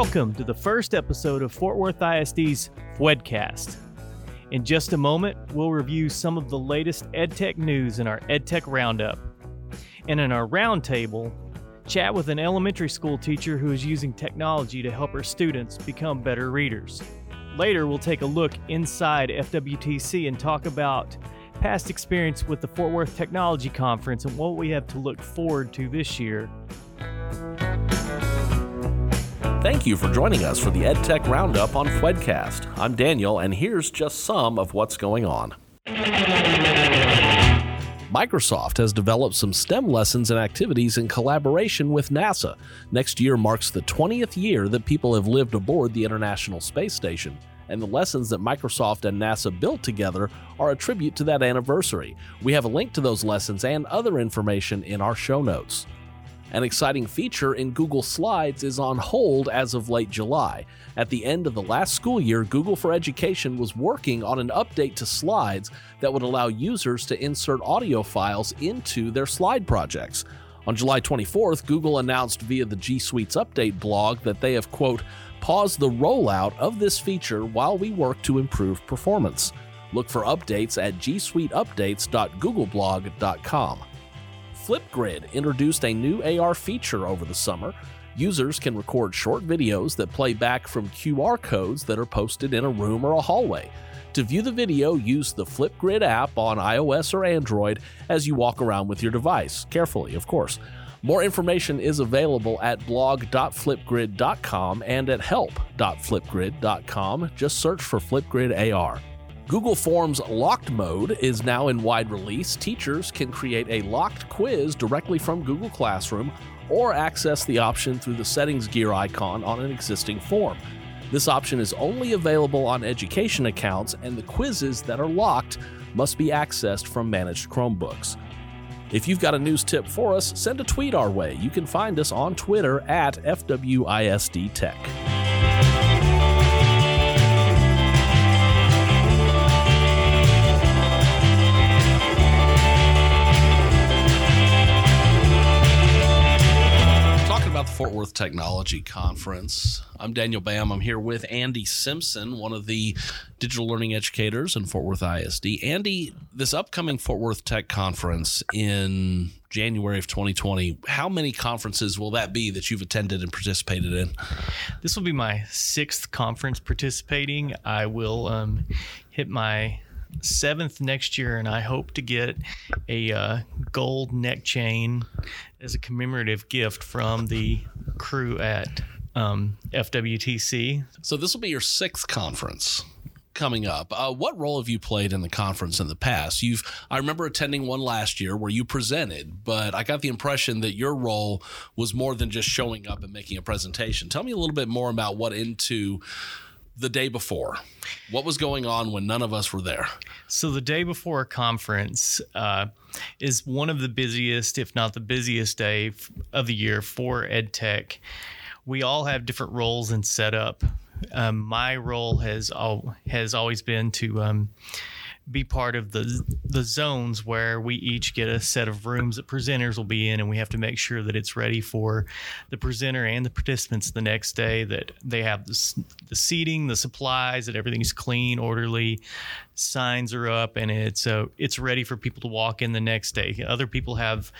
Welcome to the first episode of Fort Worth ISD's FWEDcast. In just a moment, we'll review some of the latest EdTech news in our EdTech Roundup. And in our roundtable, chat with an elementary school teacher who is using technology to help her students become better readers. Later, we'll take a look inside FWTC and talk about past experience with the Fort Worth Technology Conference and what we have to look forward to this year. Thank you for joining us for the EdTech Roundup on FWEDcast. I'm Daniel, and here's just some of what's going on. Microsoft has developed some STEM lessons and activities in collaboration with NASA. Next year marks the 20th year that people have lived aboard the International Space Station, and the lessons that Microsoft and NASA built together are a tribute to that anniversary. We have a link to those lessons and other information in our show notes. An exciting feature in Google Slides is on hold as of late July. At the end of the last school year, Google for Education was working on an update to Slides that would allow users to insert audio files into their slide projects. On July 24th, Google announced via the G Suite's update blog that they have, quote, paused the rollout of this feature while we work to improve performance. Look for updates at gsuiteupdates.googleblog.com. Flipgrid introduced a new AR feature over the summer. Users can record short videos that play back from QR codes that are posted in a room or a hallway. To view the video, use the Flipgrid app on iOS or Android as you walk around with your device, carefully, of course. More information is available at blog.flipgrid.com and at help.flipgrid.com. Just search for Flipgrid AR. Google Forms Locked Mode is now in wide release. Teachers can create a locked quiz directly from Google Classroom or access the option through the settings gear icon on an existing form. This option is only available on education accounts, and the quizzes that are locked must be accessed from managed Chromebooks. If you've got a news tip for us, send a tweet our way. You can find us on Twitter at FWISD Tech. Fort Worth Technology Conference. I'm Daniel Bam. I'm here with Andy Simpson, one of the digital learning educators in Fort Worth ISD. Andy, this upcoming Fort Worth Tech Conference in January of 2020, how many conferences will that be that you've attended and participated in? This will be my sixth conference participating. I will um, hit my seventh next year, and I hope to get a uh, gold neck chain as a commemorative gift from the crew at um, FWTC. So this will be your sixth conference coming up. Uh, what role have you played in the conference in the past? You've I remember attending one last year where you presented, but I got the impression that your role was more than just showing up and making a presentation. Tell me a little bit more about what into the day before. What was going on when none of us were there? So, the day before a conference uh, is one of the busiest, if not the busiest day of the year for EdTech. We all have different roles and setup. Um, my role has al- has always been to um, be part of the the zones where we each get a set of rooms that presenters will be in and we have to make sure that it's ready for the presenter and the participants the next day that they have the, the seating the supplies that everything's clean orderly signs are up and it's uh, it's ready for people to walk in the next day other people have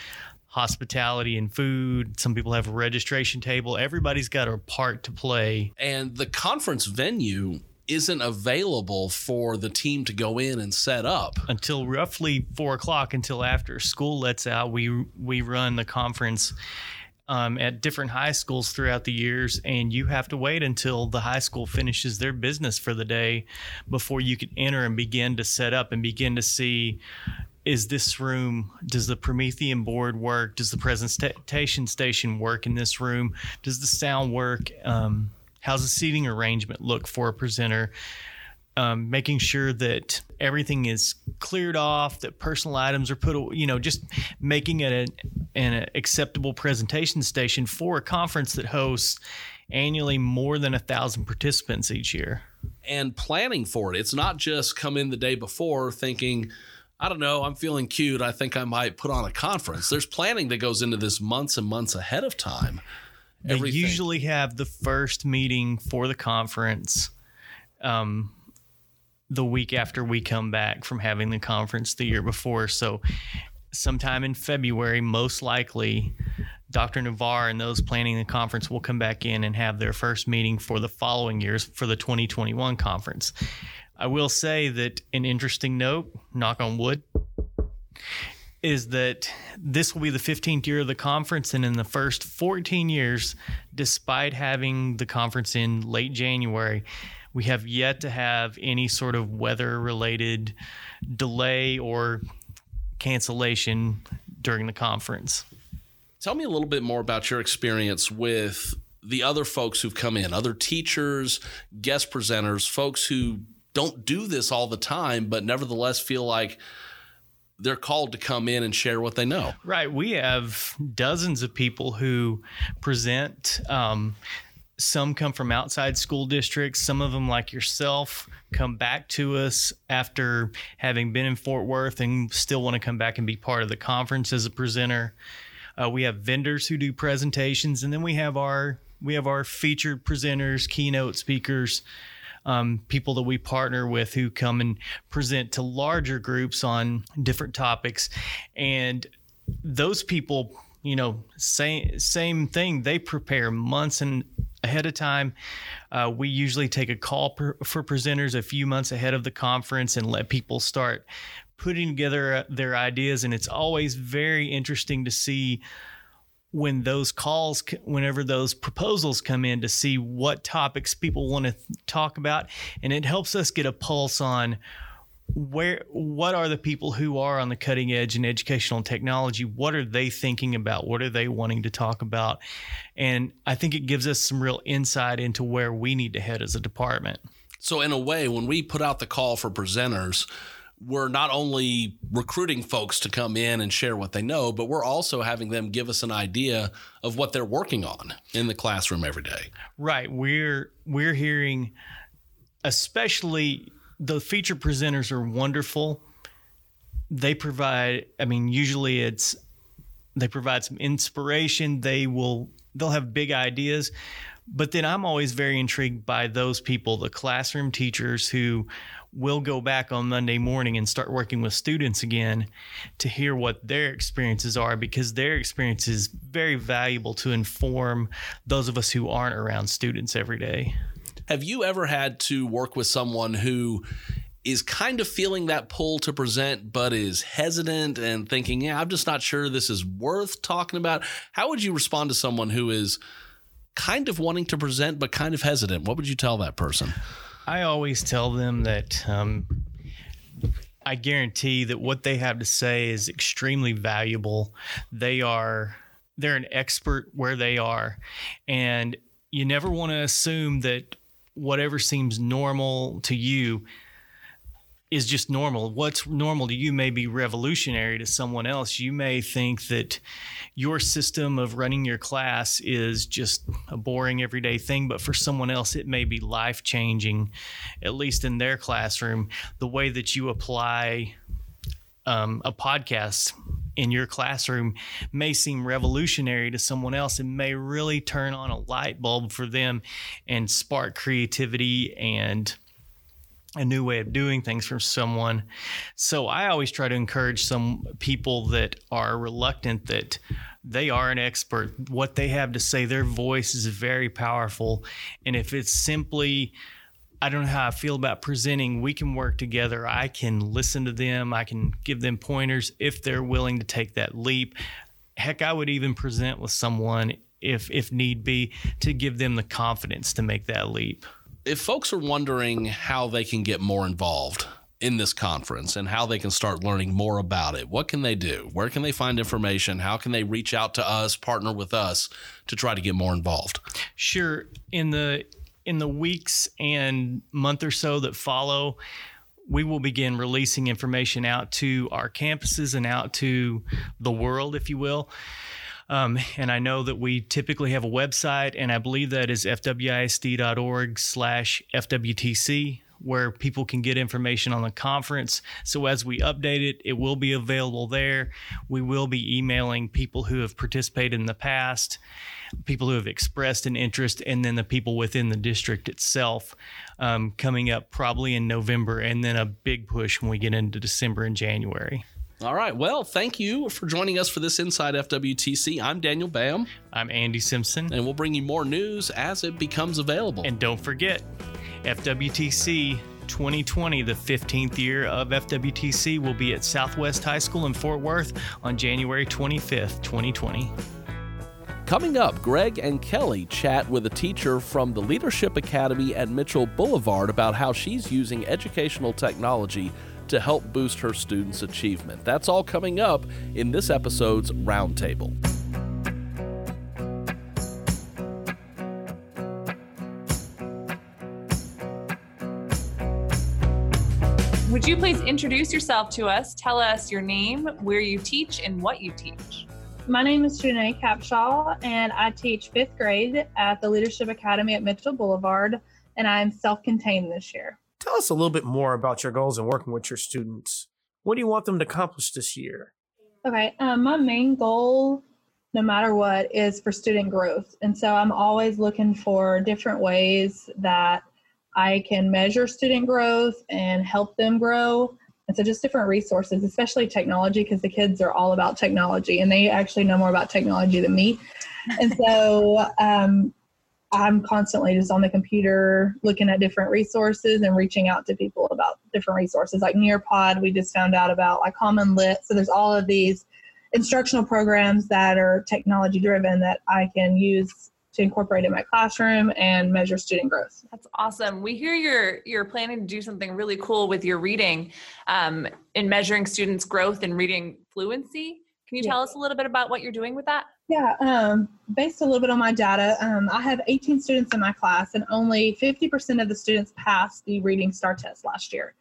hospitality and food. Some people have a registration table. Everybody's got a part to play. And the conference venue isn't available for the team to go in and set up until roughly four o'clock. Until after school lets out, we we run the conference. Um, at different high schools throughout the years, and you have to wait until the high school finishes their business for the day before you can enter and begin to set up and begin to see is this room does the promethean board work does the presentation station work in this room does the sound work um, how's the seating arrangement look for a presenter um, making sure that everything is cleared off, that personal items are put, you know, just making it an acceptable presentation station for a conference that hosts annually more than a thousand participants each year. And planning for it. It's not just come in the day before thinking, I don't know, I'm feeling cute. I think I might put on a conference. There's planning that goes into this months and months ahead of time. They Everything. usually have the first meeting for the conference um, the week after we come back from having the conference the year before. So, sometime in February, most likely, Dr. Navarre and those planning the conference will come back in and have their first meeting for the following years for the 2021 conference. I will say that an interesting note, knock on wood, is that this will be the 15th year of the conference. And in the first 14 years, despite having the conference in late January, we have yet to have any sort of weather related delay or cancellation during the conference. Tell me a little bit more about your experience with the other folks who've come in, other teachers, guest presenters, folks who don't do this all the time, but nevertheless feel like they're called to come in and share what they know. Right. We have dozens of people who present. Um, some come from outside school districts. Some of them, like yourself, come back to us after having been in Fort Worth and still want to come back and be part of the conference as a presenter. Uh, we have vendors who do presentations, and then we have our we have our featured presenters, keynote speakers, um, people that we partner with who come and present to larger groups on different topics, and those people, you know, same same thing. They prepare months and ahead of time. Uh, we usually take a call per, for presenters a few months ahead of the conference and let people start putting together uh, their ideas. And it's always very interesting to see when those calls, whenever those proposals come in, to see what topics people want to talk about. And it helps us get a pulse on where what are the people who are on the cutting edge in educational technology? What are they thinking about? What are they wanting to talk about? And i think it gives us some real insight into where we need to head as a department. So in a way when we put out the call for presenters we're not only recruiting folks to come in and share what they know but we're also having them give us an idea of what they're working on in the classroom every day right we're we're hearing especially the feature presenters are wonderful. They provide, I mean, usually it's they provide some inspiration. They will they'll have big ideas. But then I'm always very intrigued by those people, the classroom teachers who will go back on Monday morning and start working with students again to hear what their experiences are because their experience is very valuable to inform those of us who aren't around students every day. Have you ever had to work with someone who is kind of feeling that pull to present, but is hesitant and thinking, yeah, I'm just not sure this is worth talking about? How would you respond to someone who is kind of wanting to present, but kind of hesitant? What would you tell that person? I always tell them that um, I guarantee that what they have to say is extremely valuable. They are they're an expert where they are, and you never want to assume that whatever seems normal to you is just normal. What's normal to you may be revolutionary to someone else. You may think that your system of running your class is just a boring everyday thing, but for someone else, it may be life changing, at least in their classroom. The way that you apply um, a podcast in your classroom may seem revolutionary to someone else and may really turn on a light bulb for them and spark creativity and a new way of doing things for someone. So I always try to encourage some people that are reluctant that they are an expert. What they have to say, their voice is very powerful. And if it's simply I don't know how I feel about presenting. We can work together. I can listen to them. I can give them pointers if they're willing to take that leap. Heck, I would even present with someone if if need be to give them the confidence to make that leap. If folks are wondering how they can get more involved in this conference and how they can start learning more about it, what can they do? Where can they find information? How can they reach out to us, partner with us to try to get more involved? Sure. In the in the weeks and month or so that follow, we will begin releasing information out to our campuses and out to the world, if you will. Um, and I know that we typically have a website, and I believe that is fwisd.org slash FWTC. where people can get information on the conference. So as we update it, it will be available there. We will be emailing people who have participated in the past, people who have expressed an interest, and then the people within the district itself um, coming up probably in November, and then a big push when we get into December and January. All right. Well, thank you for joining us for this Inside FWTC. I'm Daniel Bam. I'm Andy Simpson. And we'll bring you more news as it becomes available. And don't forget, FWTC 2020, the 15th year of FWTC, will be at Southwest High School in Fort Worth on January 25th, 2020. Coming up, Greg and Kelly chat with a teacher from the Leadership Academy at Mitchell Boulevard about how she's using educational technology to help boost her students' achievement. That's all coming up in this episode's Roundtable. Would you please introduce yourself to us? Tell us your name, where you teach, and what you teach. My name is Janae Capshaw, and I teach fifth grade at the Leadership Academy at Mitchell Boulevard, and I'm self contained this year. Tell us a little bit more about your goals and working with your students. What do you want them to accomplish this year? Okay, um, my main goal, no matter what, is for student growth. And so I'm always looking for different ways that I can measure student growth and help them grow. And so just different resources, especially technology, because the kids are all about technology and they actually know more about technology than me. And so um, I'm constantly just on the computer looking at different resources and reaching out to people about different resources like Nearpod. We just found out about like Common Lit. So there's all of these instructional programs that are technology driven that I can use to incorporate in my classroom and measure student growth. That's awesome. We hear you're you're planning to do something really cool with your reading um, in measuring students' growth and reading fluency. Can you yeah. tell us a little bit about what you're doing with that? Yeah, um, based a little bit on my data, um, I have 18 students in my class, and only 50% of the students passed the Reading STAAR test last year.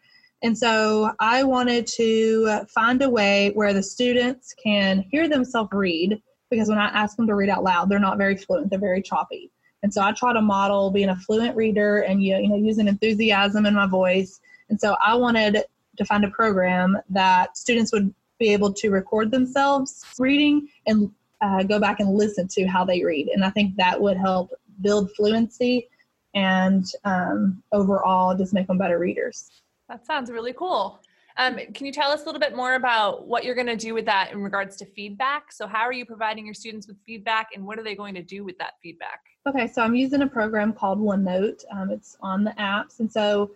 And so I wanted to find a way where the students can hear themselves read, because when I ask them to read out loud, they're not very fluent, they're very choppy. And so I try to model being a fluent reader and you know using enthusiasm in my voice. And so I wanted to find a program that students would be able to record themselves reading and uh, go back and listen to how they read. And I think that would help build fluency and um, overall just make them better readers. That sounds really cool. Um, can you tell us a little bit more about what you're going to do with that in regards to feedback? So, how are you providing your students with feedback, and what are they going to do with that feedback? Okay, so I'm using a program called OneNote. Um, it's on the apps, and so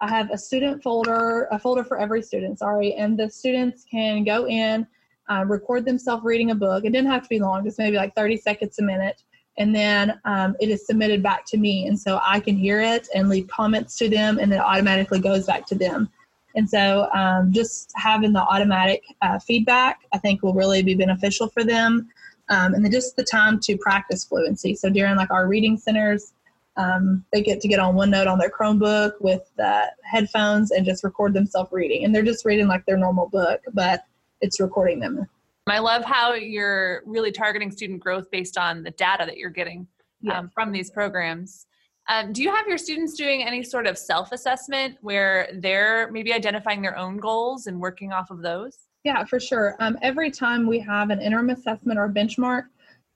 I have a student folder, a folder for every student. Sorry, and the students can go in uh, record themselves reading a book. It didn't have to be long, just maybe like 30 seconds a minute. And then um, it is submitted back to me. And so I can hear it and leave comments to them, and it automatically goes back to them. And so um, just having the automatic uh, feedback, I think, will really be beneficial for them. Um, and then just the time to practice fluency. So during like our reading centers, um, they get to get on OneNote on their Chromebook with headphones and just record themselves reading. And they're just reading like their normal book, but it's recording them. I love how you're really targeting student growth based on the data that you're getting yeah. um, from these programs. Um, do you have your students doing any sort of self assessment where they're maybe identifying their own goals and working off of those? Yeah, for sure. Um, every time we have an interim assessment or benchmark,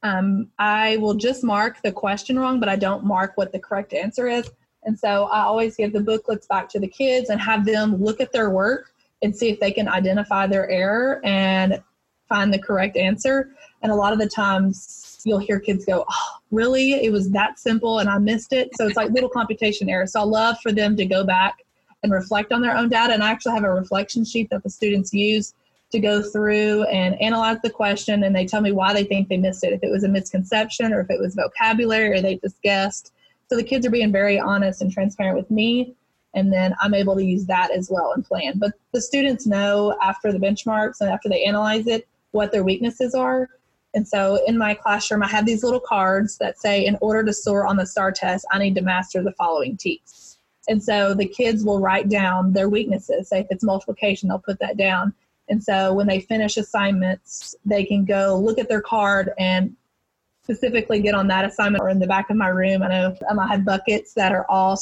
um, I will just mark the question wrong, but I don't mark what the correct answer is. And so I always give the booklets back to the kids and have them look at their work and see if they can identify their error and find the correct answer. And a lot of the times you'll hear kids go, Oh, really? It was that simple and I missed it. So it's like little computation errors. So I love for them to go back and reflect on their own data. And I actually have a reflection sheet that the students use to go through and analyze the question and they tell me why they think they missed it, if it was a misconception or if it was vocabulary or they just guessed. So the kids are being very honest and transparent with me and then I'm able to use that as well and plan. But the students know after the benchmarks and after they analyze it what their weaknesses are. And so in my classroom, I have these little cards that say, in order to soar on the STAAR test, I need to master the following TEKS. And so the kids will write down their weaknesses. Say if it's multiplication, they'll put that down. And so when they finish assignments, they can go look at their card and specifically get on that assignment or in the back of my room. I know um, I have buckets that are all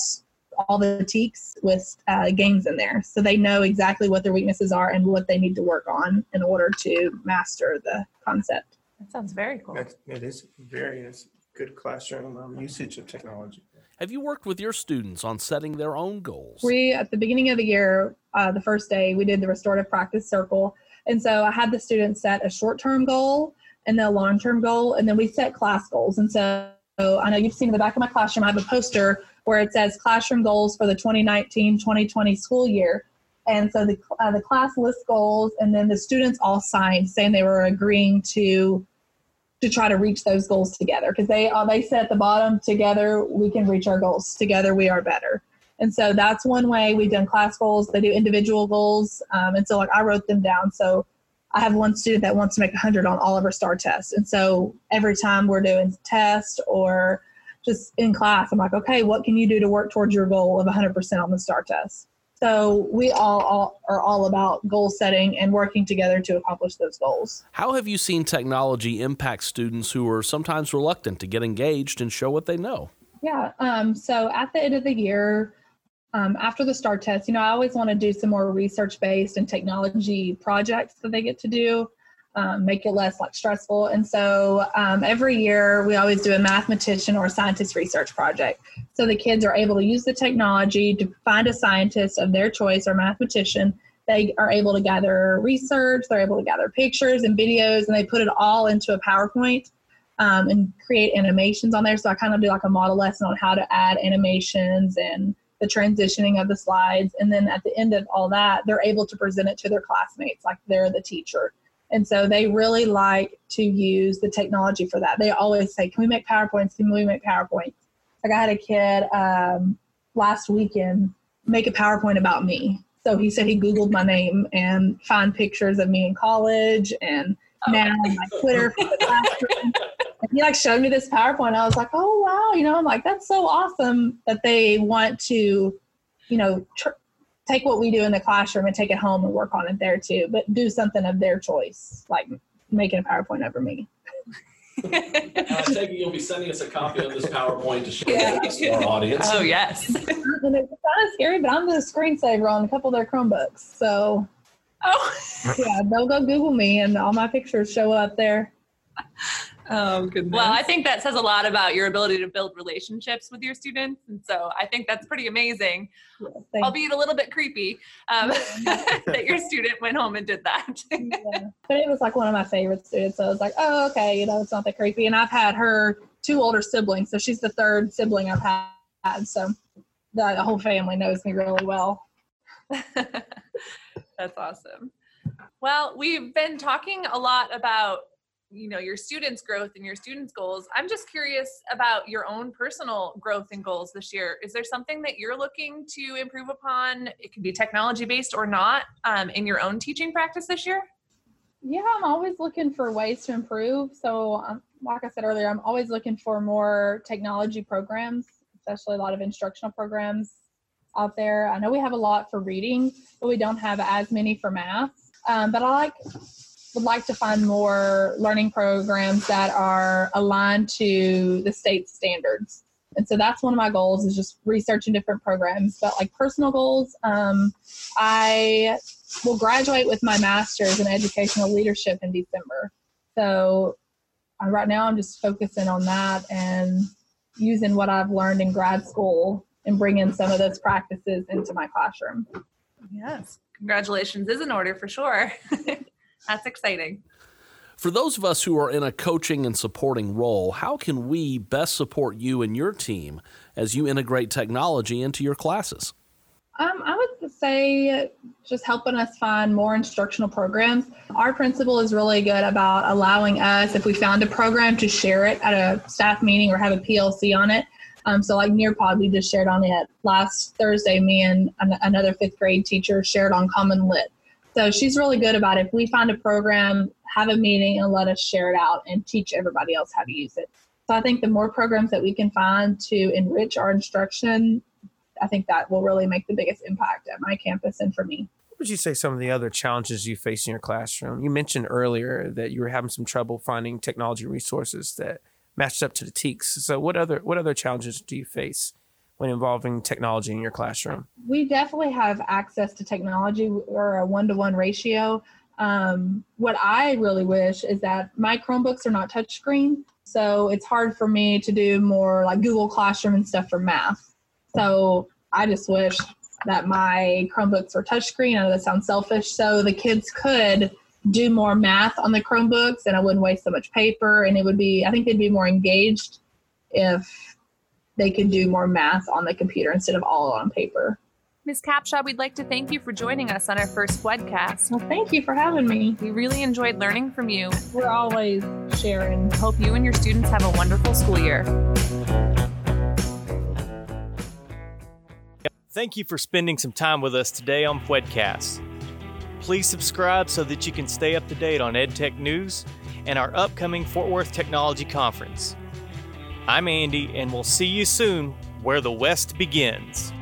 all the TEKS with uh, games in there. So they know exactly what their weaknesses are and what they need to work on in order to master the concept. That sounds very cool. That, it is very it's good classroom um, usage of technology. Have you worked with your students on setting their own goals? We, at the beginning of the year, uh, the first day, we did the restorative practice circle. And so I had the students set a short term goal and then a long term goal, and then we set class goals. And so I know you've seen in the back of my classroom, I have a poster where it says classroom goals for the 2019 2020 school year. And so the, uh, the class lists goals, and then the students all signed saying they were agreeing to to try to reach those goals together. Because they uh, they said at the bottom together we can reach our goals. Together we are better. And so that's one way we've done class goals. They do individual goals um, and so like i wrote them down. So i have one student that wants to make 100 on all of her STAAR tests. And so every time we're doing test or just in class i'm like okay what can you do to work towards your goal of 100% on the STAAR test so we all, all, are all about goal setting and working together to accomplish those goals. How have you seen technology impact students who are sometimes reluctant to get engaged and show what they know? Yeah. Um, so at the end of the year, um, after the STAAR test, you know, I always want to do some more research based and technology projects that they get to do um, make it less like stressful. And so um, every year we always do a mathematician or scientist research project. So the kids are able to use the technology to find a scientist of their choice or mathematician. They are able to gather research, they're able to gather pictures and videos, and they put it all into a PowerPoint um, and create animations on there. So I kind of do like a model lesson on how to add animations and the transitioning of the slides. And then at the end of all that, they're able to present it to their classmates like they're the teacher. And so they really like to use the technology for that. They always say, Can we make PowerPoints? Can we make PowerPoints? Like I had a kid um, last weekend make a PowerPoint about me. So he said he Googled my name and found pictures of me in college and oh. now on my Twitter for the classroom. he like showed me this PowerPoint. I was like, oh wow, you know, I'm like, that's so awesome that they want to, you know, tr- take what we do in the classroom and take it home and work on it there too, but do something of their choice, like making a PowerPoint over me. taking you'll be sending us a copy of this PowerPoint to share yeah. to our audience. Oh yes. and it's kind of scary, but I'm the screensaver on a couple of their Chromebooks, so. Oh. yeah, they'll go Google me, and all my pictures show up there. Oh, goodness. Well, I think that says a lot about your ability to build relationships with your students. And so I think that's pretty amazing, yeah, albeit a little bit creepy um, that your student went home and did that. yeah. But it was like one of my favorite students. So I was like, oh, okay, you know, it's not that creepy. And I've had her two older siblings. So she's the third sibling I've had. So the whole family knows me really well. that's awesome. Well, we've been talking a lot about you know your students growth and your students goals. I'm just curious about your own personal growth and goals this year. Is there something that you're looking to improve upon? It can be technology based or not um, in your own teaching practice this year? Yeah i'm always looking for ways to improve. So um, like i said earlier i'm always looking for more technology programs especially a lot of instructional programs out there. I know we have a lot for reading but we don't have as many for math. Um, but i like would like to find more learning programs that are aligned to the state standards. And so that's one of my goals is just researching different programs. But like personal goals, um, I will graduate with my master's in educational leadership in December. So uh, right now I'm just focusing on that and using what I've learned in grad school and bringing some of those practices into my classroom. Yes, congratulations is in order for sure. That's exciting. For those of us who are in a coaching and supporting role, how can we best support you and your team as you integrate technology into your classes? Um, I would say just helping us find more instructional programs. Our principal is really good about allowing us, if we found a program, to share it at a staff meeting or have a PLC on it. Um, so, like Nearpod, we just shared on it last Thursday. Me and an- another fifth grade teacher shared on Common Lit. So she's really good about it. If we find a program, have a meeting and let us share it out and teach everybody else how to use it. So I think the more programs that we can find to enrich our instruction, I think that will really make the biggest impact at my campus and for me. What would you say some of the other challenges you face in your classroom? You mentioned earlier that you were having some trouble finding technology resources that matched up to the TEKS. So what other what other challenges do you face when involving technology in your classroom? We definitely have access to technology or a one to one ratio. Um, what I really wish is that my Chromebooks are not touchscreen. So it's hard for me to do more like Google Classroom and stuff for math. So I just wish that my Chromebooks were touchscreen. I know that sounds selfish. So the kids could do more math on the Chromebooks and I wouldn't waste so much paper. And it would be, I think they'd be more engaged if they can do more math on the computer instead of all on paper. Ms. Capshaw, we'd like to thank you for joining us on our first webcast. Well, thank you for having me. We really enjoyed learning from you. We're always sharing. Hope you and your students have a wonderful school year. Thank you for spending some time with us today on Fwedcast. Please subscribe so that you can stay up to date on EdTech news and our upcoming Fort Worth Technology Conference. I'm Andy, and we'll see you soon where the West begins.